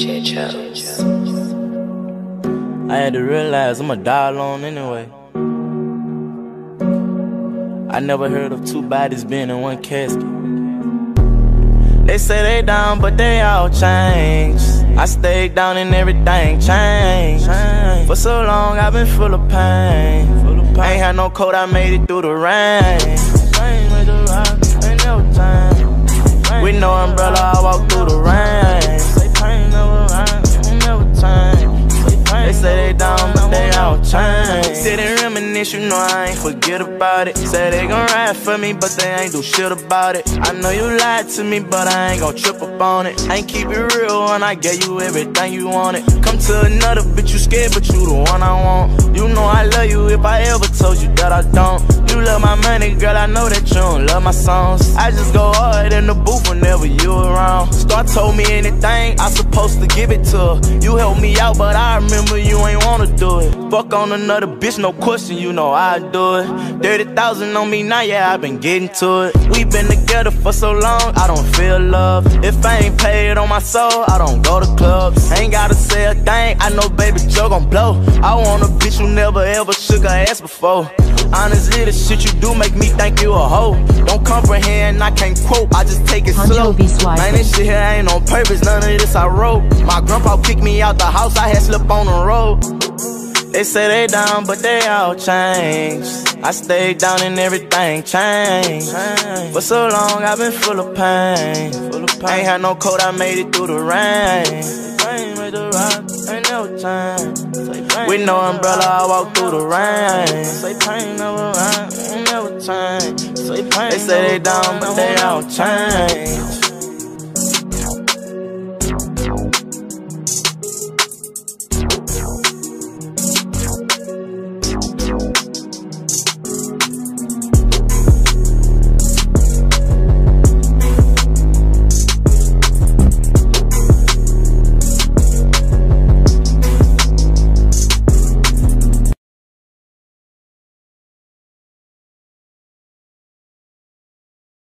I had to realize I'ma die alone anyway. I never heard of two bodies being in one casket. They say they down, but they all changed. I stayed down and everything changed. For so long, I've been full of pain. Ain't had no coat, I made it through the rain. With no umbrella, I walk through the rain. Reminisce, you know I ain't forget about it. Say they gon' ride for me, but they ain't do shit about it. I know you lied to me, but I ain't gon' trip up on it. I ain't keep it real when I gave you everything you wanted. Come to another bitch, you scared, but you the one I want. You know I love you if I ever told you that I don't. You love my money, girl, I know that you don't love my songs. I just go hard in the booth whenever you around. Star told me anything, I supposed to give it to her. You helped me out, but I remember you ain't wanna do it. Fuck on another bitch, no question, you know I do it. 30,000 on me now, yeah, i been getting to it. We been together for so long, I don't feel love. If I ain't paid on my soul, I don't go to clubs. Ain't gotta say a thing, I know baby Joe gon' blow. I want a bitch who never ever shook her ass before. Honestly, the shit you do make me think you a hoe. Don't comprehend, I can't quote, I just take it slow. Man, this shit here ain't on purpose, none of this I wrote. My grandpa kicked me out the house, I had slipped on the road. They say they down, but they all changed. I stayed down and everything changed. For so long, I've been full of pain. Ain't had no coat, I made it through the rain. Ain't no time. With no umbrella, I walk through the rain. Say pain never rhyme, ain't never time. They say they down, but they all change.